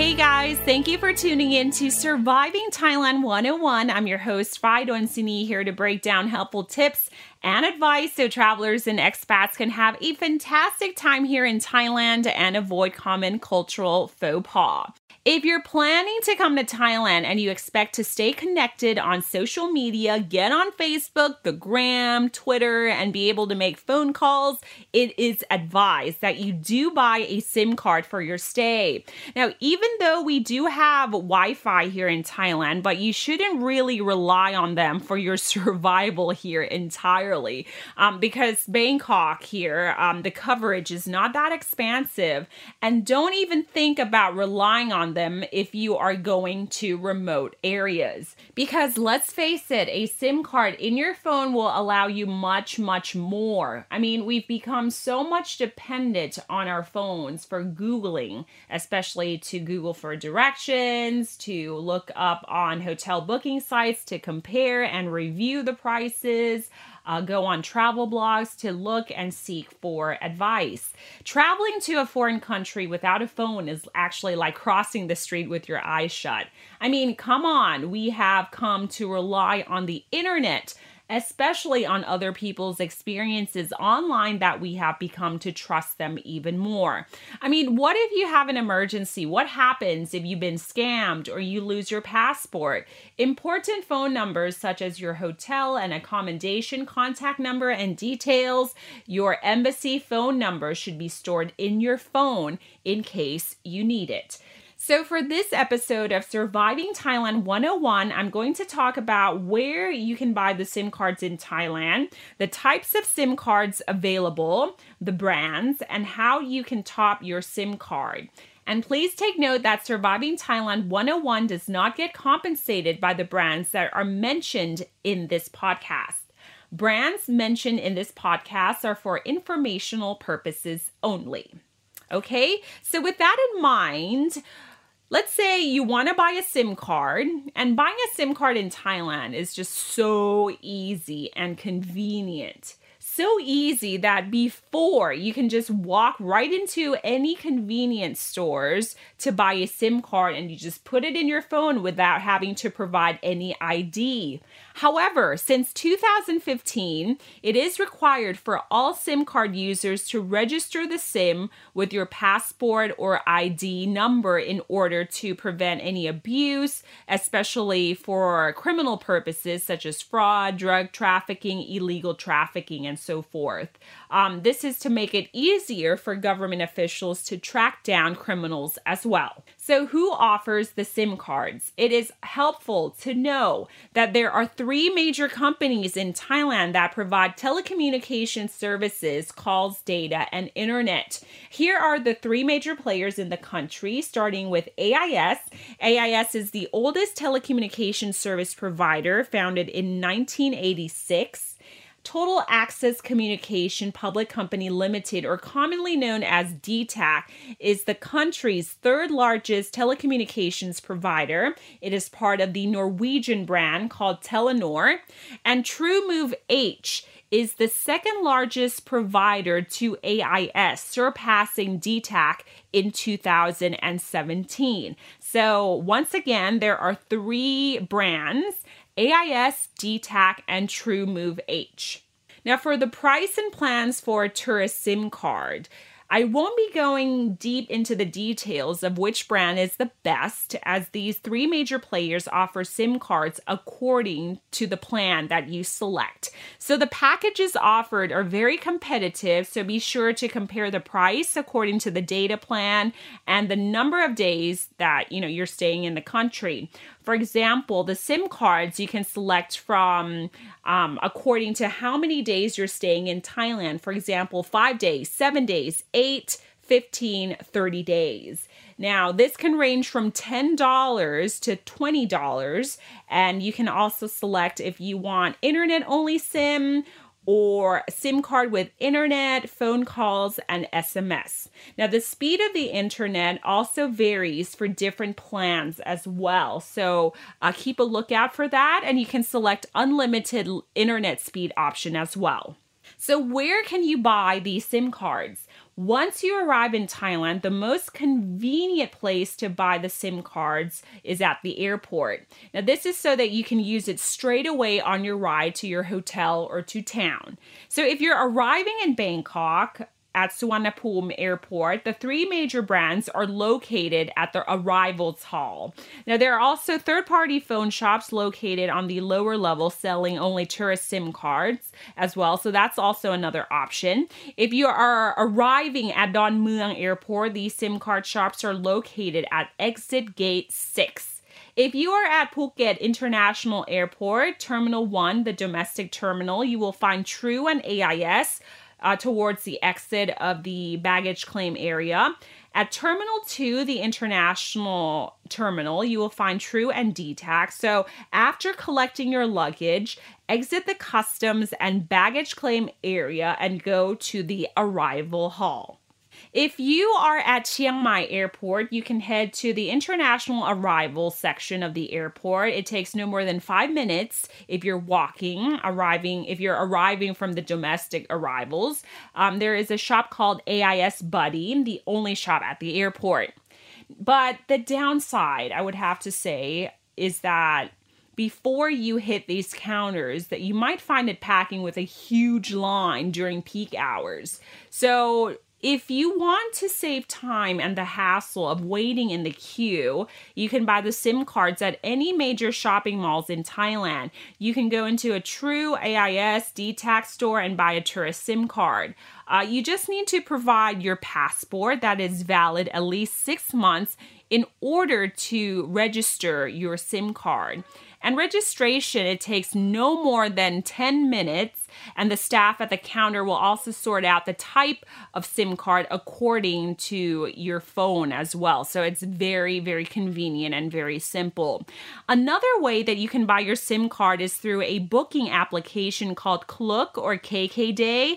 Hey guys, thank you for tuning in to Surviving Thailand 101. I'm your host, Fido Sini, here to break down helpful tips and advice so travelers and expats can have a fantastic time here in Thailand and avoid common cultural faux pas. If you're planning to come to Thailand and you expect to stay connected on social media, get on Facebook, the Gram, Twitter, and be able to make phone calls, it is advised that you do buy a SIM card for your stay. Now, even though we do have Wi Fi here in Thailand, but you shouldn't really rely on them for your survival here entirely um, because Bangkok here, um, the coverage is not that expansive. And don't even think about relying on them if you are going to remote areas. Because let's face it, a SIM card in your phone will allow you much, much more. I mean, we've become so much dependent on our phones for Googling, especially to Google for directions, to look up on hotel booking sites to compare and review the prices uh, go on travel blogs to look and seek for advice. Traveling to a foreign country without a phone is actually like crossing the street with your eyes shut. I mean, come on, we have come to rely on the internet especially on other people's experiences online that we have become to trust them even more. I mean, what if you have an emergency? What happens if you've been scammed or you lose your passport? Important phone numbers such as your hotel and accommodation contact number and details, your embassy phone number should be stored in your phone in case you need it. So, for this episode of Surviving Thailand 101, I'm going to talk about where you can buy the SIM cards in Thailand, the types of SIM cards available, the brands, and how you can top your SIM card. And please take note that Surviving Thailand 101 does not get compensated by the brands that are mentioned in this podcast. Brands mentioned in this podcast are for informational purposes only. Okay, so with that in mind, Let's say you want to buy a SIM card, and buying a SIM card in Thailand is just so easy and convenient so easy that before you can just walk right into any convenience stores to buy a SIM card and you just put it in your phone without having to provide any ID. However, since 2015, it is required for all SIM card users to register the SIM with your passport or ID number in order to prevent any abuse, especially for criminal purposes such as fraud, drug trafficking, illegal trafficking, and so forth. Um, this is to make it easier for government officials to track down criminals as well. So, who offers the SIM cards? It is helpful to know that there are three major companies in Thailand that provide telecommunication services, calls, data, and internet. Here are the three major players in the country, starting with AIS. AIS is the oldest telecommunication service provider, founded in 1986. Total Access Communication Public Company Limited, or commonly known as DTAC, is the country's third largest telecommunications provider. It is part of the Norwegian brand called Telenor. And TrueMove H is the second largest provider to AIS, surpassing DTAC in 2017. So, once again, there are three brands AIS, DTAC, and TrueMove H. Now, for the price and plans for a tourist SIM card, I won't be going deep into the details of which brand is the best, as these three major players offer SIM cards according to the plan that you select. So the packages offered are very competitive, so be sure to compare the price according to the data plan and the number of days that you know you're staying in the country. For example, the SIM cards you can select from um, according to how many days you're staying in Thailand. For example, five days, seven days, eight, 15, 30 days. Now, this can range from $10 to $20, and you can also select if you want internet only SIM or SIM card with internet, phone calls, and SMS. Now, the speed of the internet also varies for different plans as well. So, uh, keep a lookout for that, and you can select unlimited internet speed option as well. So, where can you buy these SIM cards? Once you arrive in Thailand, the most convenient place to buy the SIM cards is at the airport. Now, this is so that you can use it straight away on your ride to your hotel or to town. So, if you're arriving in Bangkok, at Suvarnabhumi Airport, the three major brands are located at the arrivals hall. Now, there are also third party phone shops located on the lower level selling only tourist SIM cards as well. So, that's also another option. If you are arriving at Don Mueang Airport, these SIM card shops are located at exit gate 6. If you are at Phuket International Airport, Terminal 1, the domestic terminal, you will find True and AIS uh, towards the exit of the baggage claim area. At Terminal 2, the international terminal, you will find True and DTAC. So after collecting your luggage, exit the customs and baggage claim area and go to the arrival hall. If you are at Chiang Mai Airport, you can head to the international arrival section of the airport. It takes no more than five minutes if you're walking, arriving, if you're arriving from the domestic arrivals. Um, there is a shop called AIS Buddy, the only shop at the airport. But the downside, I would have to say, is that before you hit these counters that you might find it packing with a huge line during peak hours. So if you want to save time and the hassle of waiting in the queue, you can buy the SIM cards at any major shopping malls in Thailand. You can go into a true AIS DTAC store and buy a tourist SIM card. Uh, you just need to provide your passport that is valid at least six months in order to register your SIM card. And registration, it takes no more than 10 minutes, and the staff at the counter will also sort out the type of SIM card according to your phone as well. So it's very, very convenient and very simple. Another way that you can buy your SIM card is through a booking application called Klook or KKday.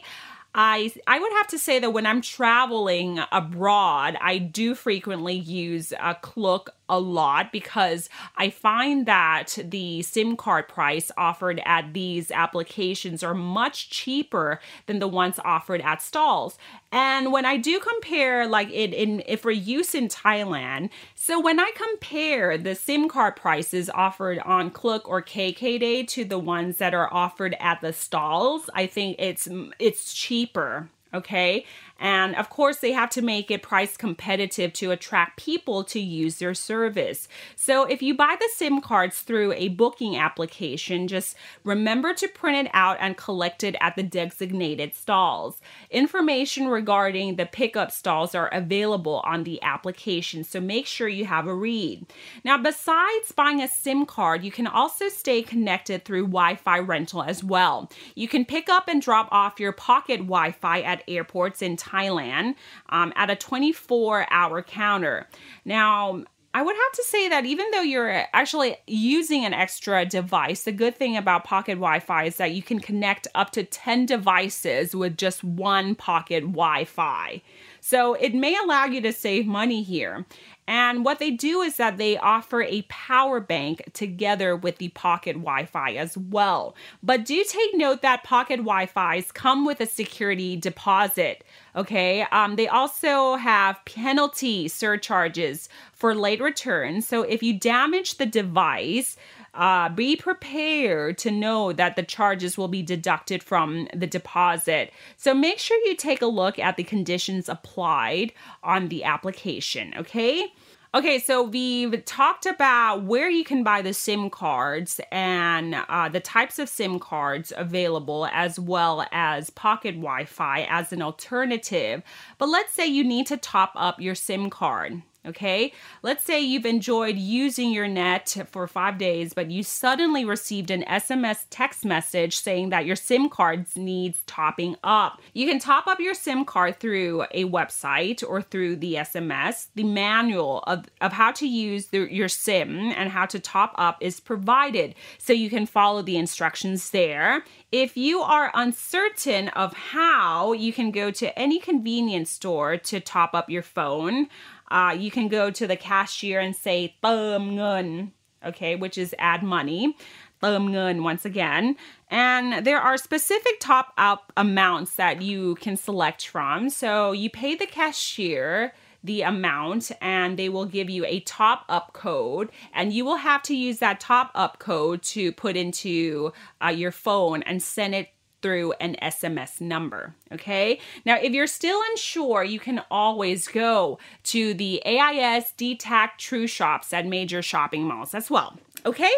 I I would have to say that when I'm traveling abroad, I do frequently use a Klook a lot because I find that the SIM card price offered at these applications are much cheaper than the ones offered at stalls. And when I do compare, like in, in if for use in Thailand, so when I compare the SIM card prices offered on Klook or KKday to the ones that are offered at the stalls, I think it's it's cheaper okay? And of course, they have to make it price competitive to attract people to use their service. So if you buy the SIM cards through a booking application, just remember to print it out and collect it at the designated stalls. Information regarding the pickup stalls are available on the application, so make sure you have a read. Now, besides buying a SIM card, you can also stay connected through Wi Fi rental as well. You can pick up and drop off your pocket Wi Fi at airports in Thailand um, at a 24 hour counter. Now, I would have to say that even though you're actually using an extra device, the good thing about pocket Wi Fi is that you can connect up to 10 devices with just one pocket Wi Fi. So it may allow you to save money here. And what they do is that they offer a power bank together with the pocket Wi Fi as well. But do take note that pocket Wi Fi's come with a security deposit. Okay. Um, they also have penalty surcharges for late returns. So if you damage the device, uh, be prepared to know that the charges will be deducted from the deposit. So make sure you take a look at the conditions applied on the application, okay? Okay, so we've talked about where you can buy the SIM cards and uh, the types of SIM cards available, as well as pocket Wi Fi as an alternative. But let's say you need to top up your SIM card. Okay, let's say you've enjoyed using your net for five days, but you suddenly received an SMS text message saying that your SIM card needs topping up. You can top up your SIM card through a website or through the SMS. The manual of, of how to use the, your SIM and how to top up is provided, so you can follow the instructions there. If you are uncertain of how, you can go to any convenience store to top up your phone. Uh, you can go to the cashier and say thơm gun okay, which is add money. Thơm gun once again. And there are specific top up amounts that you can select from. So you pay the cashier the amount and they will give you a top up code and you will have to use that top up code to put into uh, your phone and send it through an SMS number. Okay. Now, if you're still unsure, you can always go to the AIS DTAC True Shops at major shopping malls as well. Okay,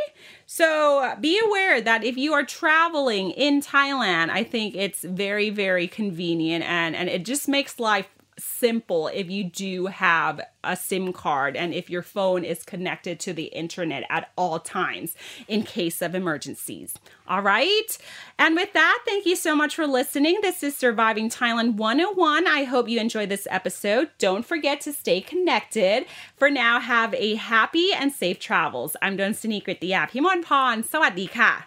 so be aware that if you are traveling in Thailand, I think it's very, very convenient and, and it just makes life simple if you do have a SIM card and if your phone is connected to the internet at all times in case of emergencies. All right. And with that, thank you so much for listening. This is Surviving Thailand 101. I hope you enjoyed this episode. Don't forget to stay connected. For now, have a happy and safe travels. I'm Don Sunikrit the app. Himon Pon. Sawadee ka.